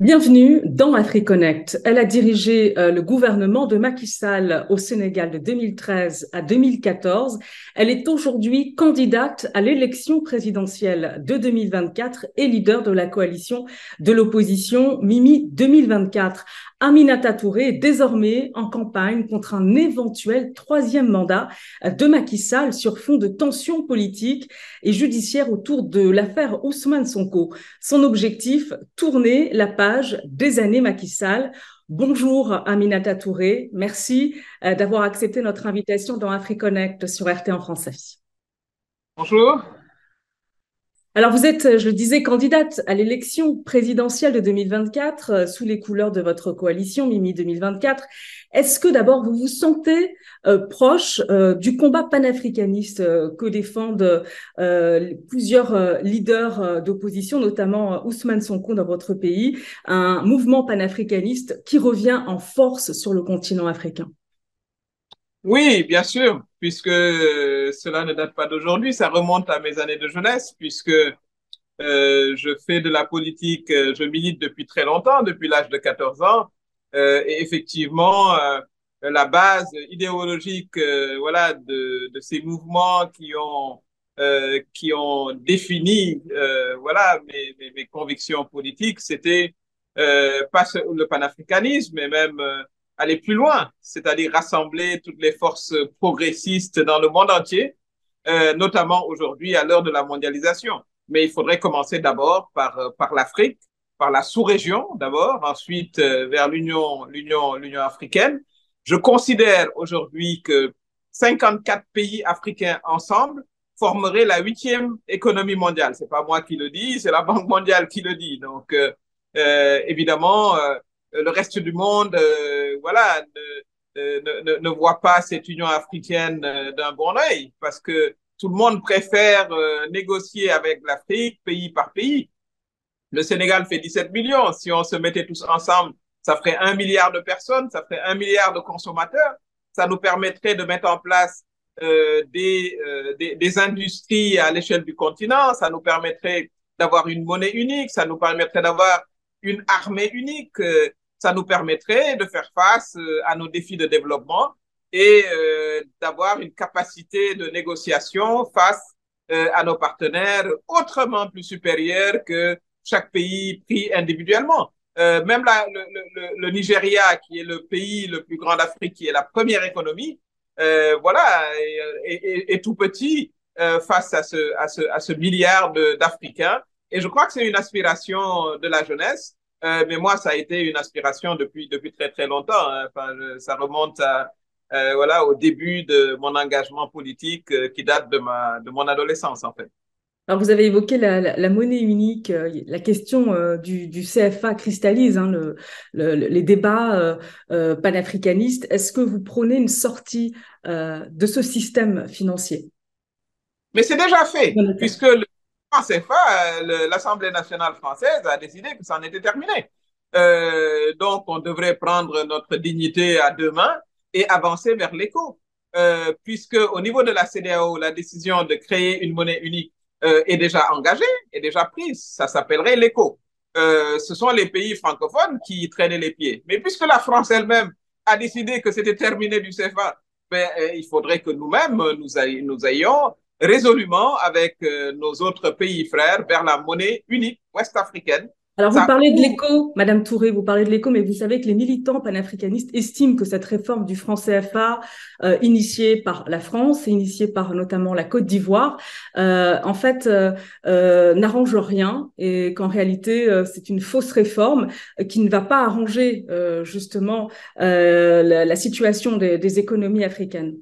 Bienvenue dans AfriConnect. Elle a dirigé euh, le gouvernement de Macky Sall au Sénégal de 2013 à 2014. Elle est aujourd'hui candidate à l'élection présidentielle de 2024 et leader de la coalition de l'opposition Mimi 2024. Aminata Touré est désormais en campagne contre un éventuel troisième mandat de Macky Sall sur fond de tensions politiques et judiciaires autour de l'affaire Ousmane Sonko. Son objectif, tourner la page des années Macky Sall. Bonjour Aminata Touré, merci euh, d'avoir accepté notre invitation dans AfriConnect sur RT en français. Bonjour. Alors, vous êtes, je le disais, candidate à l'élection présidentielle de 2024 euh, sous les couleurs de votre coalition Mimi 2024. Est-ce que d'abord vous vous sentez euh, proche euh, du combat panafricaniste que défendent plusieurs leaders d'opposition, notamment Ousmane Sonko dans votre pays, un mouvement panafricaniste qui revient en force sur le continent africain? Oui, bien sûr, puisque cela ne date pas d'aujourd'hui, ça remonte à mes années de jeunesse, puisque euh, je fais de la politique, euh, je milite depuis très longtemps, depuis l'âge de 14 ans, euh, et effectivement, euh, la base idéologique, euh, voilà, de, de, ces mouvements qui ont euh, qui ont défini, voilà, mes, mes, mes, convictions politiques, c'était pas le panafricanisme, mais même aller plus loin, c'est-à-dire rassembler toutes les forces progressistes dans le monde entier, euh, notamment aujourd'hui à l'heure de la mondialisation. Mais il faudrait commencer d'abord par, euh, par l'Afrique, par la sous-région d'abord, ensuite euh, vers l'Union, l'Union, l'Union africaine. Je considère aujourd'hui que 54 pays africains ensemble formeraient la huitième économie mondiale. C'est pas moi qui le dis, c'est la Banque mondiale qui le dit. Donc, euh, euh évidemment, le reste du monde, euh, voilà, ne, ne, ne, voit pas cette Union africaine euh, d'un bon œil, parce que tout le monde préfère négocier avec l'Afrique pays par pays. Le Sénégal fait 17 millions. Si on se mettait tous ensemble, ça ferait un milliard de personnes, ça ferait un milliard de consommateurs. Ça nous permettrait de mettre en place euh, des, euh, des, des, industries à l'échelle du continent. Ça nous permettrait d'avoir une monnaie unique. Ça nous permettrait d'avoir une armée unique. Euh, ça nous permettrait de faire face euh, à nos défis de développement et euh, d'avoir une capacité de négociation face euh, à nos partenaires autrement plus supérieure que chaque pays pris individuellement. Euh, même la, le, le, le, Nigeria, qui est le pays le plus grand d'Afrique, qui est la première économie, euh, voilà, est, tout petit euh, face à ce, à ce, à ce milliard d'Africains. Et je crois que c'est une aspiration de la jeunesse euh, mais moi, ça a été une aspiration depuis, depuis très, très longtemps. Hein. Enfin, je, ça remonte à, euh, voilà, au début de mon engagement politique euh, qui date de, ma, de mon adolescence, en fait. Alors, vous avez évoqué la, la, la monnaie unique, la question euh, du, du, CFA cristallise hein, le, le, les débats panafricanistes. Est-ce que vous prenez une sortie de ce système financier? Mais c'est déjà fait, puisque le franc CFA, l'Assemblée nationale française a décidé que ça en était terminé. Euh, donc, on devrait prendre notre dignité à deux mains et avancer vers l'éco. Euh, puisque au niveau de la CDAO, la décision de créer une monnaie unique euh, est déjà engagée, est déjà prise. Ça s'appellerait. Euh, ce sont les pays francophones qui traînaient les pieds. Mais puisque la France elle-même a décidé que c'était terminé du CFA, ben, euh, il faudrait que nous-mêmes, nous, nous ayons résolument avec euh, nos autres pays frères vers la monnaie unique ouest-africaine. Alors, vous parlez de l'écho, Madame Touré, vous parlez de l'écho, mais vous savez que les militants panafricanistes estiment que cette réforme du franc CFA, euh, initiée par la France et initiée par notamment la Côte d'Ivoire, euh, en fait, euh, euh n'arrange rien et qu'en réalité, euh, c'est une fausse réforme qui ne va pas arranger justement la, la, situation des, des économies africaines.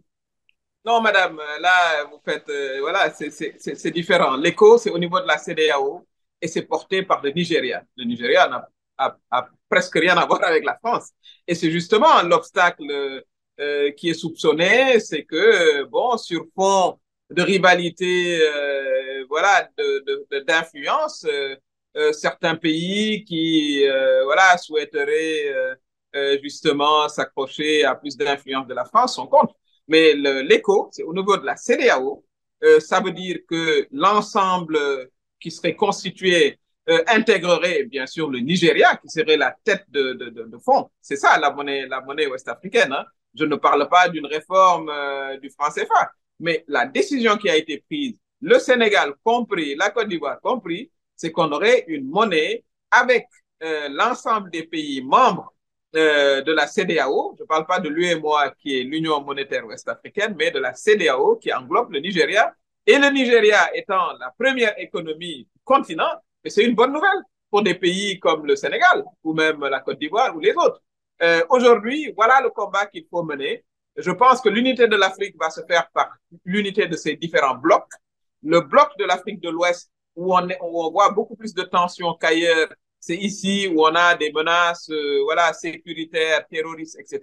Non, madame, là, vous faites, euh, voilà, c'est différent. L'écho, c'est au niveau de la CDAO et c'est porté par le Nigeria. Le Nigeria n'a presque rien à voir avec la France. Et c'est justement l'obstacle euh, qui est soupçonné, c'est que, bon, sur fond de rivalité, euh, voilà, d'influence, de, de, euh, certains pays qui, euh, voilà, souhaiteraient euh, justement s'accrocher à plus d'influence de la France sont contre. Mais l'écho, c'est au niveau de la CDAO. Euh, ça veut dire que l'ensemble qui serait constitué euh, intégrerait bien sûr le Nigeria, qui serait la tête de, de, de, de fond. C'est ça la monnaie, la monnaie ouest-africaine. Hein. Je ne parle pas d'une réforme euh, du franc CFA, mais la décision qui a été prise, le Sénégal compris, la Côte d'Ivoire compris, c'est qu'on aurait une monnaie avec euh, l'ensemble des pays membres euh, de la CDAO. Je ne parle pas de l'UEMOA qui est l'Union monétaire ouest-africaine, mais de la CDAO qui englobe le Nigeria. Et le Nigeria étant la première économie du continent, c'est une bonne nouvelle pour des pays comme le Sénégal ou même la Côte d'Ivoire ou les autres. Euh, Aujourd'hui, voilà le combat qu'il faut mener. Je pense que l'unité de l'Afrique va se faire par l'unité de ces différents blocs. Le bloc de l'Afrique de l'Ouest, où on voit beaucoup plus de tensions qu'ailleurs, c'est ici où on a des menaces euh, voilà, sécuritaires, terroristes, etc.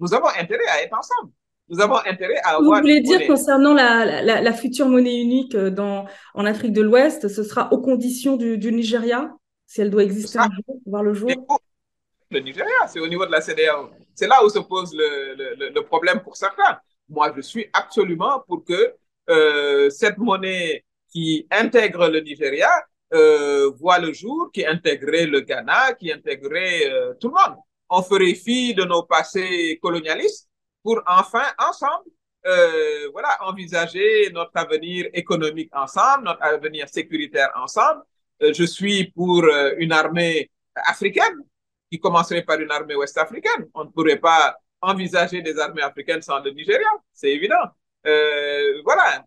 Nous avons intérêt à être ensemble. Nous avons intérêt à avoir. Vous voulez dire monnaie. concernant la, la, la, future monnaie unique euh, dans, en Afrique de l'Ouest, ce sera aux conditions du, du Nigeria, si elle doit exister un jour, voir le jour? Le Nigeria, c'est au niveau de la CDAO. C'est là où se pose le, le, le, problème pour certains. Moi, je suis absolument pour que euh, cette monnaie qui intègre le Nigeria euh, voit le jour, qui intégrait le Ghana, qui intégrait euh, tout le monde. On ferait fi de nos passés colonialistes pour enfin, ensemble, euh, voilà, envisager notre avenir économique ensemble, notre avenir sécuritaire ensemble. Je suis pour une armée africaine qui commencerait par une armée ouest-africaine. On ne pourrait pas envisager des armées africaines sans le Nigeria, c'est évident. Voilà,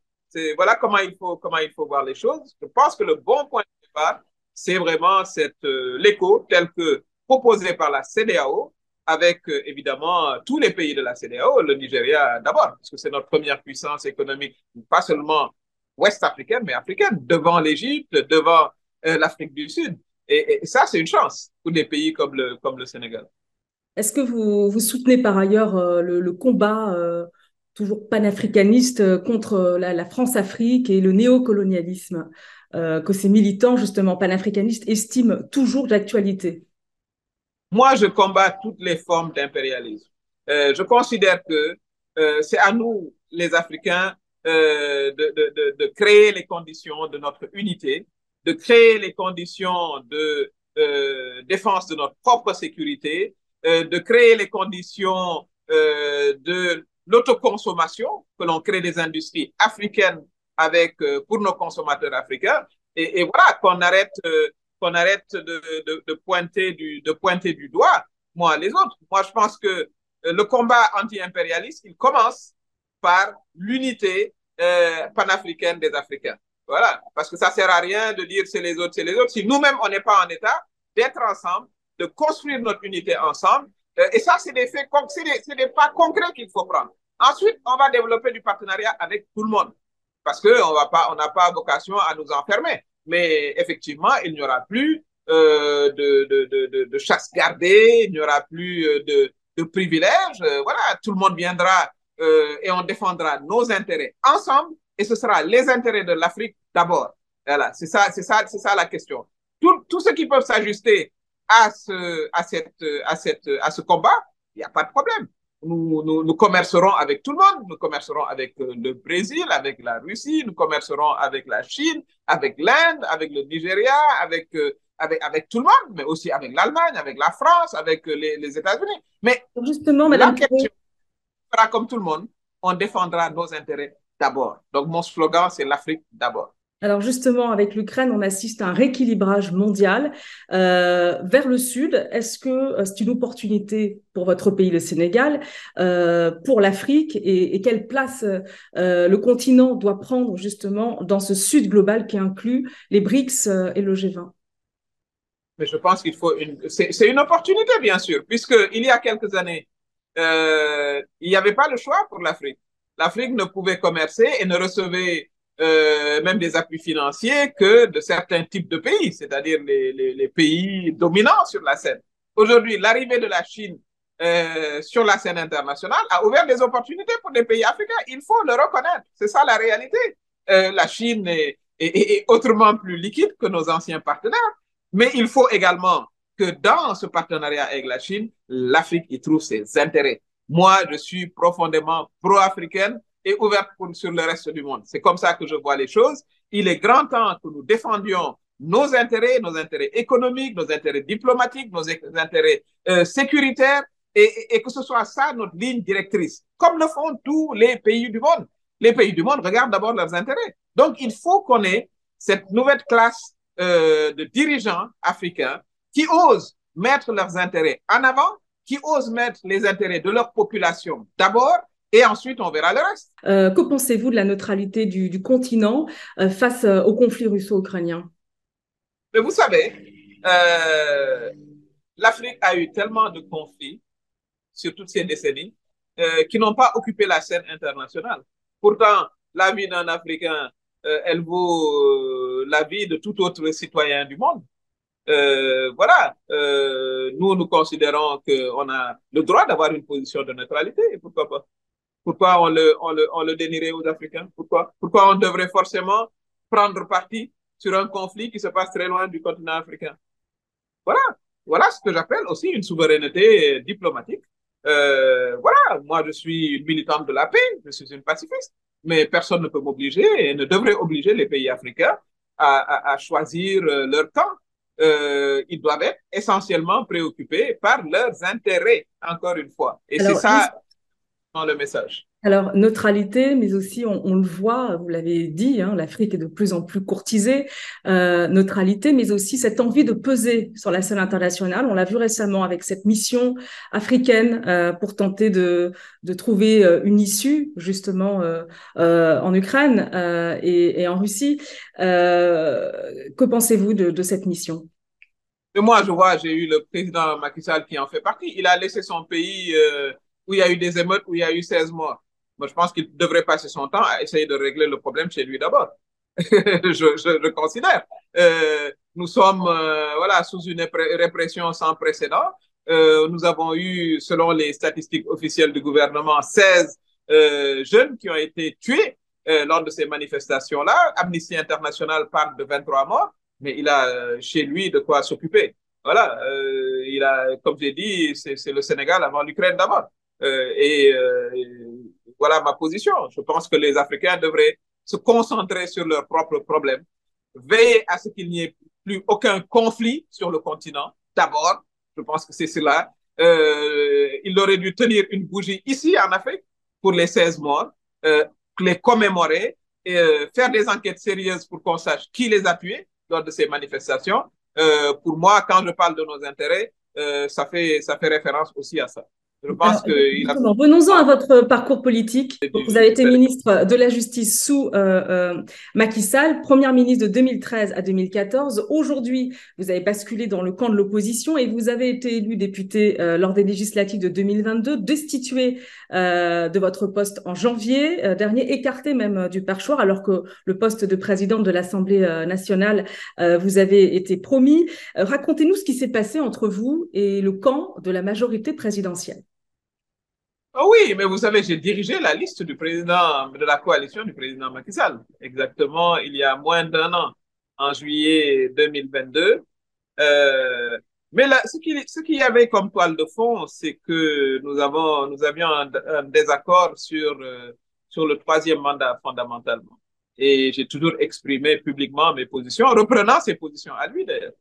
voilà comment il faut comment il faut voir les choses. Je pense que le bon point c'est vraiment cette l'écho tel que proposé par la CDAO avec euh, évidemment tous les pays de la CDAO, le Nigeria d'abord, parce que c'est notre première puissance économique, pas seulement ouest-africaine, mais africaine, devant l'Égypte, devant euh, l'Afrique du Sud. Et, ça, c'est une chance pour des pays comme le, comme le Sénégal. Est-ce que vous, vous soutenez par ailleurs euh, le, combat euh, toujours panafricaniste euh, contre la France-Afrique et le néocolonialisme? Euh, que ces militants justement panafricanistes estiment toujours d'actualité moi, je combats toutes les formes d'impérialisme. Euh, je considère que euh, c'est à nous, les Africains, de, de, de, créer les conditions de notre unité, de créer les conditions de défense de notre propre sécurité, de créer les conditions de l'autoconsommation, que l'on crée des industries africaines avec pour nos consommateurs africains, et, voilà qu'on arrête qu'on arrête de, de, pointer du, de pointer du doigt, moi, les autres. Moi, je pense que le combat anti-impérialiste, il commence par l'unité euh, panafricaine des Africains. Voilà. Parce que ça sert à rien de dire c'est les autres, c'est les autres. Si nous-mêmes, on n'est pas en état d'être ensemble, de construire notre unité ensemble, euh, et ça, c'est des faits, c'est des, des pas concrets qu'il faut prendre. Ensuite, on va développer du partenariat avec tout le monde. Parce que on va pas, on n'a pas vocation à nous enfermer mais effectivement, il n'y aura plus euh, de, de, de, de, chasse gardée, il n'y aura plus euh, de, de privilèges. Euh, voilà, tout le monde viendra euh, et on défendra nos intérêts ensemble et ce sera les intérêts de l'Afrique d'abord. Voilà, c'est ça, c'est ça, c'est ça la question. Tout, tout ceux qui peuvent s'ajuster à ce, à cette, à cette, à ce combat, il n'y a pas de problème nous, nous, nous, commercerons avec tout le monde. Nous commercerons avec euh, le Brésil, avec la Russie, nous commercerons avec la Chine, avec l'Inde, avec le Nigeria, avec, euh, avec, avec tout le monde, mais aussi avec l'Allemagne, avec la France, avec euh, les, les États-Unis. Mais justement, Madame, sera comme tout le monde, on défendra nos intérêts d'abord. Donc mon slogan, c'est l'Afrique d'abord. Alors justement, avec l'Ukraine, on assiste à un rééquilibrage mondial euh, vers le sud. Est-ce que euh, c'est une opportunité pour votre pays, le Sénégal, euh, pour l'Afrique? Et, quelle place le continent doit prendre justement dans ce sud global qui inclut les BRICS et le G20 Mais je pense qu'il faut une... C'est une opportunité, bien sûr, puisqu'il y a quelques années, il n'y avait pas le choix pour l'Afrique. L'Afrique ne pouvait commercer et ne recevait euh, même des appuis financiers que de certains types de pays, c'est-à-dire les, les, pays dominants sur la scène. Aujourd'hui, l'arrivée de la Chine euh, sur la scène internationale a ouvert des opportunités pour des pays africains. Il faut le reconnaître. C'est ça la réalité. Euh, la Chine est, est, autrement plus liquide que nos anciens partenaires, mais il faut également que dans ce partenariat avec la Chine, l'Afrique y trouve ses intérêts. Moi, je suis profondément pro-africaine et ouverte sur le reste du monde. C'est comme ça que je vois les choses. Il est grand temps que nous défendions nos intérêts, nos intérêts économiques, nos intérêts diplomatiques, nos intérêts euh, sécuritaires, et, et, que ce soit ça notre ligne directrice, comme le font tous les pays du monde. Les pays du monde regardent d'abord leurs intérêts. Donc, il faut qu'on ait cette nouvelle classe euh, de dirigeants africains qui osent mettre leurs intérêts en avant, qui osent mettre les intérêts de leur population d'abord, et ensuite on verra le reste. Euh, que pensez-vous de la neutralité du, du continent euh, face euh, au conflit russo-ukrainien? Mais vous savez, l'Afrique a eu tellement de conflits sur toutes ces décennies qui n'ont pas occupé la scène internationale. Pourtant, la vie d'un Africain, elle vaut la vie de tout autre citoyen du monde. Voilà, nous, nous considérons qu'on a le droit d'avoir une position de neutralité. Pourquoi pas? Pourquoi on le, on le, on le dénierait aux Africains? Pourquoi Pourquoi on devrait forcément prendre parti sur un conflit qui se passe très loin du continent africain? Voilà, voilà ce que j'appelle aussi une souveraineté diplomatique. Euh, voilà, moi je suis une militante de la paix, je suis une pacifiste, mais personne ne peut m'obliger et ne devrait obliger les pays africains à, à, à choisir leur camp. Euh, ils doivent être essentiellement préoccupés par leurs intérêts, encore une fois. Et c'est ça le message. Alors, neutralité, mais aussi, on, on le voit, vous l'avez dit, hein, l'Afrique est de plus en plus courtisée, euh, neutralité, mais aussi cette envie de peser sur la scène internationale. On l'a vu récemment avec cette mission africaine euh, pour tenter de, de trouver euh, une issue, justement, en Ukraine et, et, en Russie. que pensez-vous de, de cette mission? Et moi, je vois, j'ai eu le président Macky Sall qui en fait partie. Il a laissé son pays où il y a eu des émeutes, où il y a eu 16 morts. Moi, je pense qu'il devrait passer son temps à essayer de régler le problème chez lui d'abord. je, je, considère. Euh, nous sommes euh, voilà sous une répression sans précédent. Euh, nous avons eu, selon les statistiques officielles du gouvernement, 16 euh, jeunes qui ont été tués lors de ces manifestations-là. Amnesty International parle de 23 morts, mais il a chez lui de quoi s'occuper. Voilà, il a, comme j'ai dit, c'est le Sénégal avant l'Ukraine d'abord. Et voilà ma position. Je pense que les Africains devraient se concentrer sur leurs propres problèmes, veiller à ce qu'il n'y ait plus aucun conflit sur le continent. D'abord, je pense que c'est cela. Euh, il aurait dû tenir une bougie ici en Afrique pour les 16 morts, euh, les commémorer et euh, faire des enquêtes sérieuses pour qu'on sache qui les a tués lors de ces manifestations. Euh, pour moi, quand je parle de nos intérêts, euh, ça fait ça fait référence aussi à ça. Je pense que il a... Venons-en à votre parcours politique. vous avez été ministre de la Justice sous euh, euh, Macky Sall, première ministre de 2013 à 2014. Aujourd'hui, vous avez basculé dans le camp de l'opposition et vous avez été élu député euh, lors des législatives de 2022, destitué euh, de votre poste en janvier euh, dernier, écarté même du perchoir, alors que le poste de président de l'Assemblée nationale vous avez été promis. Racontez-nous ce qui s'est passé entre vous et le camp de la majorité présidentielle. Oh oui, mais vous savez, j'ai dirigé la liste du président, de la coalition du président Macky Sall, exactement il y a moins d'un an, en juillet 2022. Euh, mais là, ce qu'il ce qu'il y avait comme toile de fond, c'est que nous avons, nous avions un, un désaccord sur, euh, sur le troisième mandat fondamentalement. Et j'ai toujours exprimé publiquement mes positions, reprenant ses positions à lui d'ailleurs,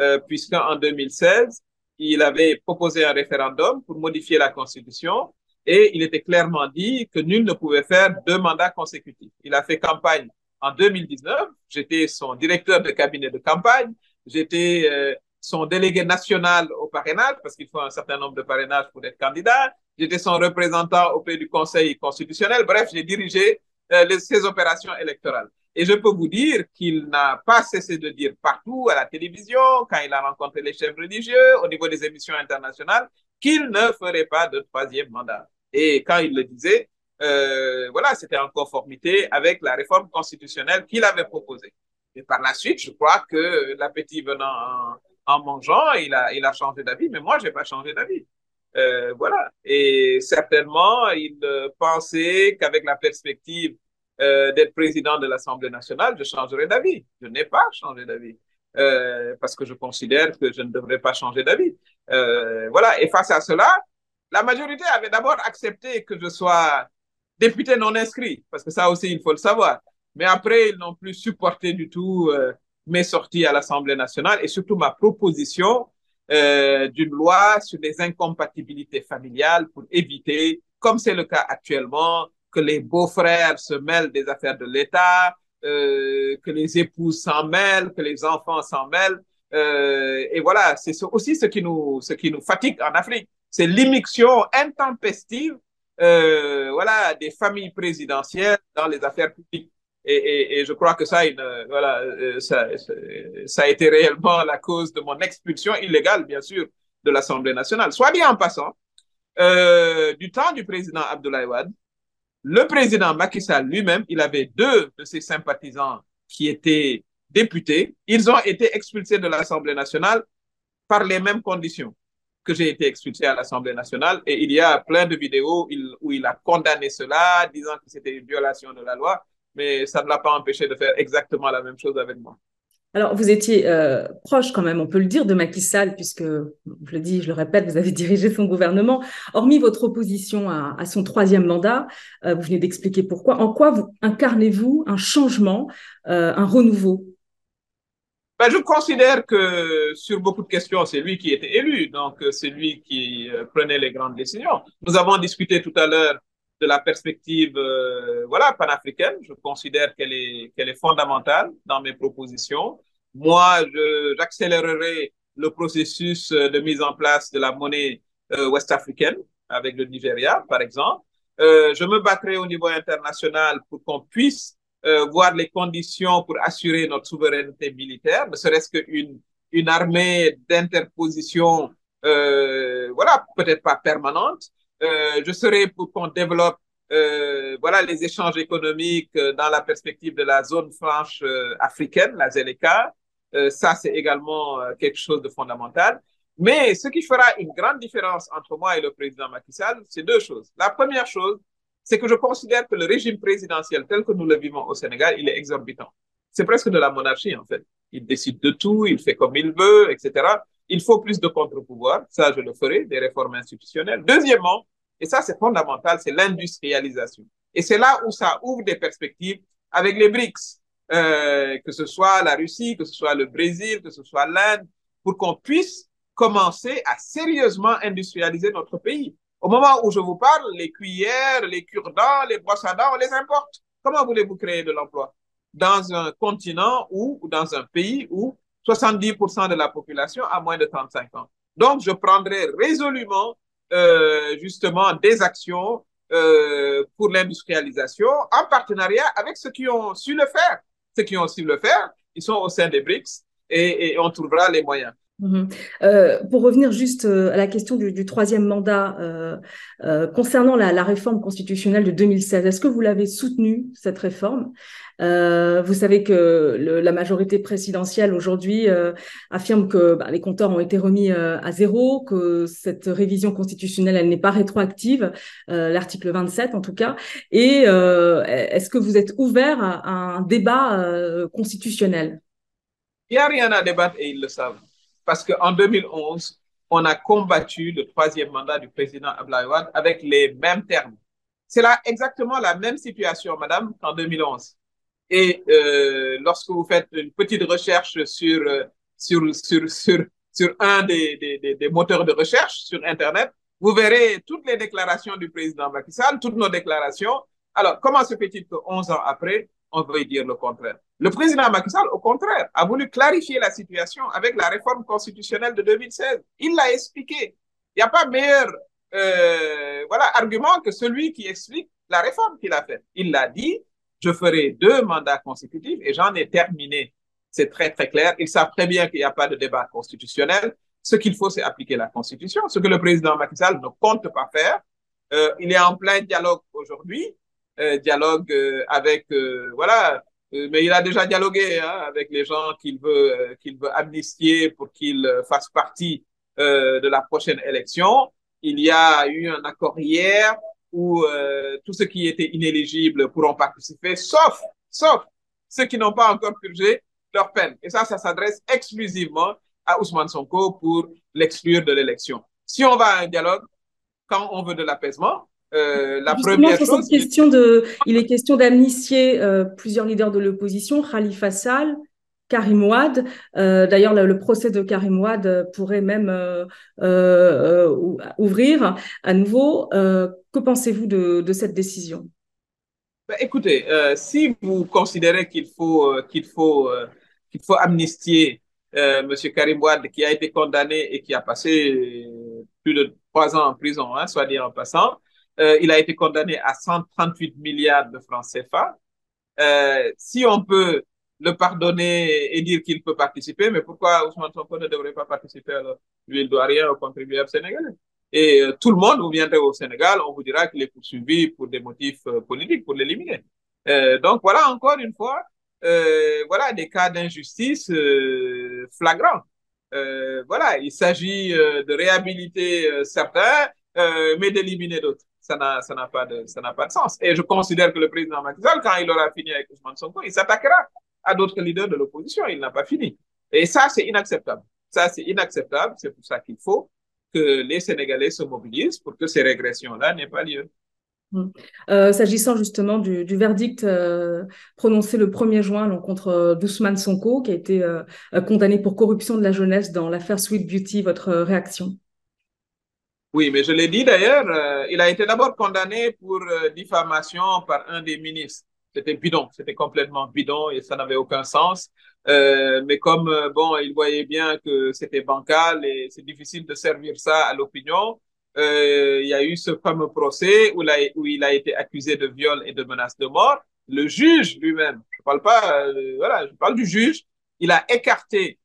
euh, puisqu'en 2016, il avait proposé un référendum pour modifier la Constitution et il était clairement dit que nul ne pouvait faire deux mandats consécutifs. Il a fait campagne en 2019. J'étais son directeur de cabinet de campagne. J'étais euh, son délégué national au parrainage, parce qu'il faut un certain nombre de parrainages pour être candidat. J'étais son représentant auprès du Conseil constitutionnel. Bref, j'ai dirigé euh, les, ces opérations électorales. Et je peux vous dire qu'il n'a pas cessé de dire partout à la télévision, quand il a rencontré les chefs religieux, au niveau des émissions internationales, qu'il ne ferait pas de troisième mandat. Et quand il le disait, euh, voilà, c'était en conformité avec la réforme constitutionnelle qu'il avait proposée. Et par la suite, je crois que l'appétit venant en, mangeant, il a, il a changé d'avis, mais moi, j'ai pas changé d'avis. Euh, voilà. Et certainement, il pensait qu'avec la perspective euh, d'être président de l'Assemblée nationale, je changerais d'avis. Je n'ai pas changé d'avis. Euh, parce que je considère que je ne devrais pas changer d'avis. Euh, voilà. Et face à cela, la majorité avait d'abord accepté que je sois député non inscrit, parce que ça aussi, il faut le savoir. Mais après, ils n'ont plus supporté du tout euh, mes sorties à l'Assemblée nationale et surtout ma proposition euh, d'une loi sur les incompatibilités familiales pour éviter, comme c'est le cas actuellement, que les beaux-frères se mêlent des affaires de l'État, euh, que les épouses s'en mêlent, que les enfants s'en mêlent. Euh, et voilà, c'est aussi ce qui nous, ce qui nous fatigue en Afrique. C'est l'immixtion intempestive, euh, voilà, des familles présidentielles dans les affaires publiques. Et, je crois que ça, une, voilà, euh, ça, a été réellement la cause de mon expulsion illégale, bien sûr, de l'Assemblée nationale. Soit dit en passant, euh, du temps du président Abdoulaye Wade, le président Macky Sall lui-même, il avait deux de ses sympathisants qui étaient députés. Ils ont été expulsés de l'Assemblée nationale par les mêmes conditions que j'ai été expulsé à l'Assemblée nationale. Et il y a plein de vidéos où il a condamné cela, disant que c'était une violation de la loi, mais ça ne l'a pas empêché de faire exactement la même chose avec moi. Alors, vous étiez euh, proche quand même, on peut le dire, de Macky Sall, puisque, je le dis, je le répète, vous avez dirigé son gouvernement. Hormis votre opposition à, son troisième mandat, euh, vous venez d'expliquer pourquoi. En quoi vous incarnez-vous un changement, euh, un renouveau ben, Je considère que sur beaucoup de questions, c'est lui qui était élu, donc c'est lui qui euh, prenait les grandes décisions. Nous avons discuté tout à l'heure de la perspective euh, voilà panafricaine. Je considère qu'elle est qu'elle est fondamentale dans mes propositions. Moi, j'accélérerai le processus de mise en place de la monnaie euh, ouest-africaine avec le Nigeria, par exemple. Euh, je me battrai au niveau international pour qu'on puisse euh, voir les conditions pour assurer notre souveraineté militaire, ne serait-ce qu'une une armée d'interposition, euh, voilà, peut-être pas permanente, euh, je serai pour qu'on développe euh, voilà les échanges économiques euh, dans la perspective de la zone franche euh, africaine, la ZLECA. Ça, c'est également quelque chose de fondamental. Mais ce qui fera une grande différence entre moi et le président Macky Sall, c'est deux choses. La première chose, c'est que je considère que le régime présidentiel tel que nous le vivons au Sénégal, il est exorbitant. C'est presque de la monarchie, en fait. Il décide de tout, il fait comme il veut, etc. Il faut plus de contre-pouvoir. Ça, je le ferai, des réformes institutionnelles. Deuxièmement, et ça, c'est fondamental, c'est l'industrialisation. Et c'est là où ça ouvre des perspectives avec les BRICS, euh, que ce soit la Russie, que ce soit le Brésil, que ce soit l'Inde, pour qu'on puisse commencer à sérieusement industrialiser notre pays. Au moment où je vous parle, les cuillères, les cure-dents, les brosses à dents, on les importe. Comment voulez-vous créer de l'emploi? Dans un continent ou, dans un pays où 70% de la population a moins de 35 ans? Donc, je prendrai résolument euh, justement des actions euh, pour l'industrialisation en partenariat avec ceux qui ont su le faire. Ceux qui ont su le faire, ils sont au sein des BRICS et on trouvera les moyens. Mmh. Euh, pour revenir juste euh, à la question du, troisième mandat, euh, concernant la, réforme constitutionnelle de 2016, est-ce que vous l'avez soutenue, cette réforme? Vous savez que la majorité présidentielle aujourd'hui affirme que bah, les compteurs ont été remis à zéro, que cette révision constitutionnelle, elle n'est pas rétroactive, l'article 27 en tout cas. Et est-ce que vous êtes ouvert à, à un débat constitutionnel? Il n'y a rien à débattre et ils le savent parce qu'en 2011, on a combattu le troisième mandat du président Abdoulaye Wade avec les mêmes termes. C'est là exactement la même situation, madame, qu'en 2011. Et euh, lorsque vous faites une petite recherche sur, euh, sur, sur, sur, sur un des, des, des, moteurs de recherche sur Internet, vous verrez toutes les déclarations du président Macky Sall, toutes nos déclarations. Alors, comment se fait-il que 11 ans après, on veut dire le contraire? Le président Macky Sall, au contraire, a voulu clarifier la situation avec la réforme constitutionnelle de 2016. Il l'a expliqué. Il n'y a pas meilleur euh, voilà, argument que celui qui explique la réforme qu'il a faite. Il l'a dit, je ferai deux mandats consécutifs et j'en ai terminé. C'est très, très clair. Ils savent très bien qu'il n'y a pas de débat constitutionnel. Ce qu'il faut, c'est appliquer la Constitution, ce que le président Macky Sall ne compte pas faire. Euh, il est en plein dialogue aujourd'hui euh, dialogue euh, avec, euh, voilà, mais il a déjà dialogué hein, avec les gens qu'il veut, qu'il veut amnistier pour qu'ils fassent partie de la prochaine élection. Il y a eu un accord hier où euh, tous ceux qui étaient inéligibles pourront participer, sauf, sauf ceux qui n'ont pas encore purgé leur peine. Et ça, ça s'adresse exclusivement à Ousmane Sonko pour l'exclure de l'élection. Si on va à un dialogue, quand on veut de l'apaisement, euh, la première chose. Question de, il est question d'amnistier euh, plusieurs leaders de l'opposition, Khalifa Sall, Karim Wad. D'ailleurs, le, procès de Karim Wad pourrait même ouvrir à nouveau. que pensez-vous de, cette décision? Ben, Écoutez, si vous considérez qu'il faut, qu'il faut, qu'il faut amnistier M. Karim Wad, qui a été condamné et qui a passé plus de trois ans en prison, hein, soit dit en passant, euh, il a été condamné à 138 milliards de francs CFA. Euh, si on peut le pardonner et dire qu'il peut participer, mais pourquoi Ousmane Sonko ne devrait pas participer alors? Lui, il doit rien au contribuable sénégalais. Et euh, tout le monde, vous viendrez au Sénégal, on vous dira qu'il est poursuivi pour des motifs politiques, pour l'éliminer. Donc voilà, encore une fois, voilà des cas d'injustice flagrants. voilà, il s'agit de réhabiliter certains, mais d'éliminer d'autres ça n'a, pas de, sens. Et je considère que le président Macky Sall, quand il aura fini avec Ousmane Sonko, il s'attaquera à d'autres leaders de l'opposition. Il n'a pas fini. Et ça, c'est inacceptable. Ça, c'est inacceptable. C'est pour ça qu'il faut que les Sénégalais se mobilisent pour que ces régressions-là n'aient pas lieu. Hum. Euh, s'agissant justement du, verdict euh, prononcé le 1er juin contre euh, d'Ousmane Sonko, qui a été condamné pour corruption de la jeunesse dans l'affaire Sweet Beauty, votre réaction? Oui, mais je l'ai dit d'ailleurs, euh, il a été d'abord condamné pour euh, diffamation par un des ministres. C'était bidon, c'était complètement bidon et ça n'avait aucun sens. Euh, mais comme euh, bon, il voyait bien que c'était bancal et c'est difficile de servir ça à l'opinion, il y a eu ce fameux procès où, où, il a été accusé de viol et de menace de mort. Le juge lui-même, je parle pas, voilà, je parle du juge, il a écarté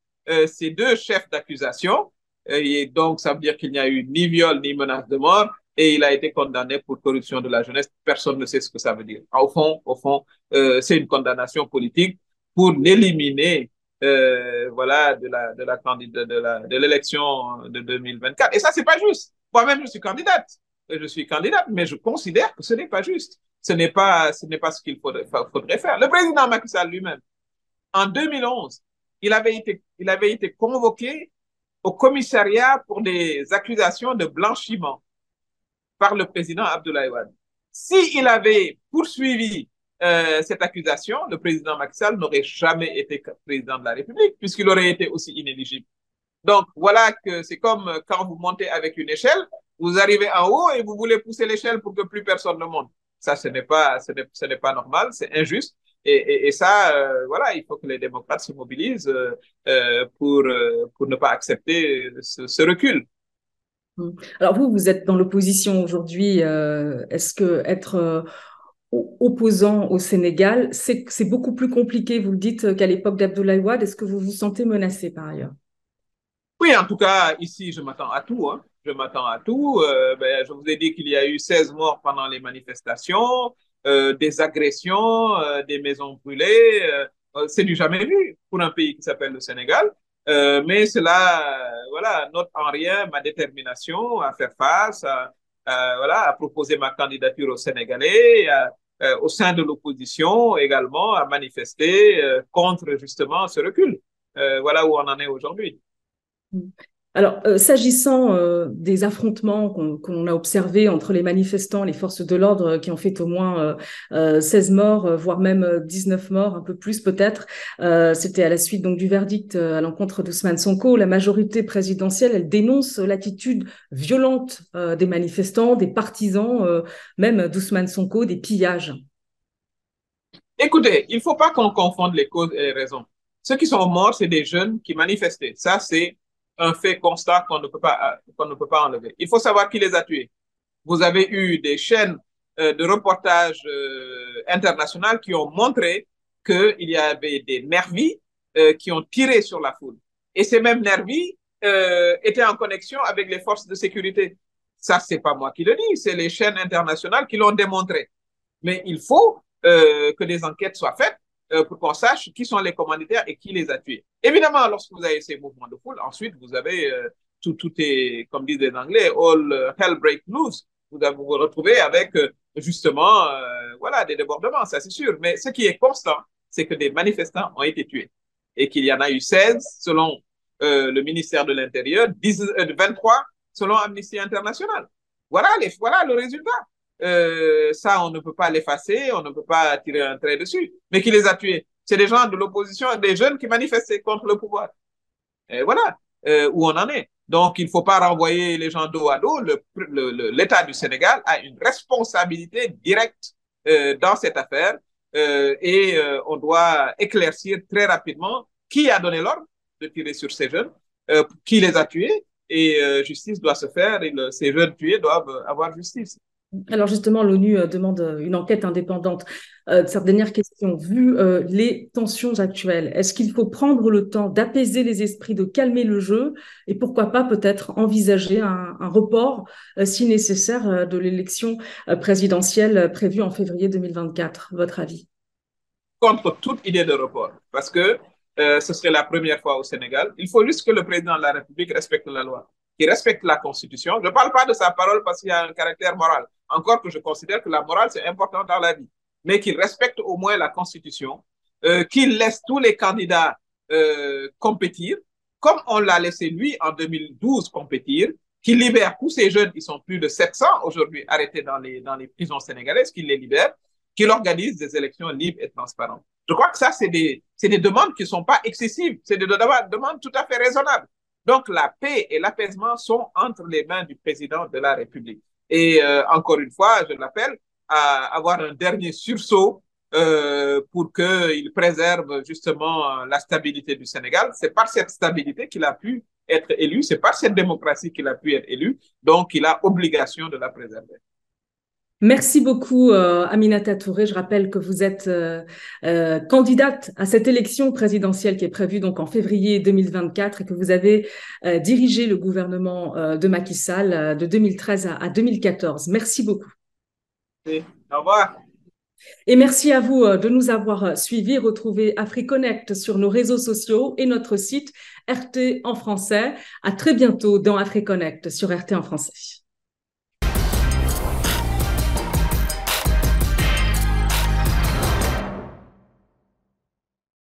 ces deux chefs d'accusation et donc, ça veut dire qu'il n'y a eu ni viol ni menace de mort et il a été condamné pour corruption de la jeunesse. Personne ne sait ce que ça veut dire. Au fond, au fond, euh, c'est une condamnation politique pour l'éliminer, euh, voilà, de la de la de de l'élection de 2024. Et ça, c'est pas juste. Moi-même, je suis candidate. Je suis candidate, mais je considère que ce n'est pas juste. Ce n'est pas ce n'est pas ce qu'il faudrait, faudrait faire. Le président Macky Sall lui-même, en 2011, il avait été il avait été convoqué au commissariat pour des accusations de blanchiment par le président Abdoulaye Wade. S'il avait poursuivi euh, cette accusation, le président Macky Sall n'aurait jamais été président de la République puisqu'il aurait été aussi inéligible. Donc voilà que c'est comme quand vous montez avec une échelle, vous arrivez en haut et vous voulez pousser l'échelle pour que plus personne ne monte. Ça, ce n'est pas, ce n'est pas normal, c'est injuste. Et, et, et ça, euh, voilà, il faut que les démocrates se mobilisent euh, euh pour, pour ne pas accepter ce, ce, recul. Mmh. Alors vous, vous êtes dans l'opposition aujourd'hui. Est-ce que être opposant au Sénégal, c'est beaucoup plus compliqué, vous le dites, qu'à l'époque d'Abdoulaye Wade? Est-ce que vous vous sentez menacé par ailleurs? Oui, en tout cas, ici, je m'attends à tout. Hein. Je m'attends à tout. Euh, ben, je vous ai dit qu'il y a eu 16 morts pendant les manifestations. Euh, des agressions, euh, des maisons brûlées. Euh, c'est du jamais vu pour un pays qui s'appelle le Sénégal. mais cela, voilà, note en rien ma détermination à faire face, à, voilà, à proposer ma candidature au Sénégalais, au sein de l'opposition également, à manifester contre justement ce recul. voilà où on en est aujourd'hui. Alors, euh, s'agissant euh, des affrontements qu'on a observés entre les manifestants, les forces de l'ordre euh, qui ont fait au moins 16 morts, voire même 19 morts, un peu plus peut-être, c'était à la suite donc du verdict à l'encontre d'Ousmane Sonko. La majorité présidentielle, elle dénonce l'attitude violente des manifestants, des partisans, même d'Ousmane Sonko, des pillages. Écoutez, il ne faut pas qu'on confonde les causes et les raisons. Ceux qui sont morts, c'est des jeunes qui manifestaient. Ça, c'est un fait constat qu'on ne peut pas qu'on ne peut pas enlever. Il faut savoir qui les a tués. Vous avez eu des chaînes euh, de reportage euh, internationales qui ont montré qu'il y avait des nervis euh, qui ont tiré sur la foule. Et ces mêmes nervis euh, étaient en connexion avec les forces de sécurité. Ça, c'est pas moi qui le dis, c'est les chaînes internationales qui l'ont démontré. Mais il faut que des enquêtes soient faites euh, pour qu'on sache qui sont les commanditaires et qui les a tués. Évidemment, lorsque vous avez ces mouvements de foule, ensuite, vous avez euh, tout, tout est, comme disent les Anglais, all euh, hell break loose. Vous vous, retrouvez avec justement, voilà, des débordements, ça c'est sûr. Mais ce qui est constant, c'est que des manifestants ont été tués et qu'il y en a eu 16 selon le ministère de l'Intérieur, 23 selon Amnesty International. Voilà, les, voilà le résultat euh, ça, on ne peut pas l'effacer, on ne peut pas tirer un trait dessus. Mais qui les a tués? C'est des gens de l'opposition, des jeunes qui manifestaient contre le pouvoir. Et voilà euh, où on en est. Donc, il ne faut pas renvoyer les gens dos à dos. L'État du Sénégal a une responsabilité directe euh, dans cette affaire et on doit éclaircir très rapidement qui a donné l'ordre de tirer sur ces jeunes, qui les a tués et justice doit se faire et le, ces jeunes tués doivent avoir justice. Alors justement, l'ONU euh, demande euh, une enquête indépendante. Euh, cette dernière question, vu euh, les tensions actuelles, est-ce qu'il faut prendre le temps d'apaiser les esprits, de calmer le jeu et pourquoi pas peut-être envisager un, report, si nécessaire, de l'élection présidentielle prévue en février 2024 Votre avis? Contre toute idée de report, parce que ce serait la première fois au Sénégal. Il faut juste que le président de la République respecte la loi, qu'il respecte la Constitution. Je ne parle pas de sa parole parce qu'il y a un caractère moral encore que je considère que la morale, c'est important dans la vie, mais qu'il respecte au moins la Constitution, euh, qu'il laisse tous les candidats euh, compétir, comme on l'a laissé lui en 2012 compétir, qu'il libère tous ces jeunes, ils sont plus de 700 aujourd'hui arrêtés dans les, dans les prisons sénégalaises, qu'il les libère, qu'il organise des élections libres et transparentes. Je crois que ça, c'est des, des demandes qui ne sont pas excessives, c'est des demandes tout à fait raisonnables. Donc la paix et l'apaisement sont entre les mains du président de la République. Et euh, encore une fois, je l'appelle à avoir un dernier sursaut euh, pour qu'il préserve justement la stabilité du Sénégal. C'est par cette stabilité qu'il a pu être élu, c'est par cette démocratie qu'il a pu être élu, donc il a obligation de la préserver. Merci beaucoup, euh, Aminata Touré. Je rappelle que vous êtes euh, euh, candidate à cette élection présidentielle qui est prévue donc en février 2024 et que vous avez euh, dirigé le gouvernement de Macky Sall de 2013 à, à 2014. Merci beaucoup. Au revoir. Et merci à vous de nous avoir suivis. Retrouvez AfriConnect sur nos réseaux sociaux et notre site RT en français. À très bientôt dans AfriConnect sur RT en français.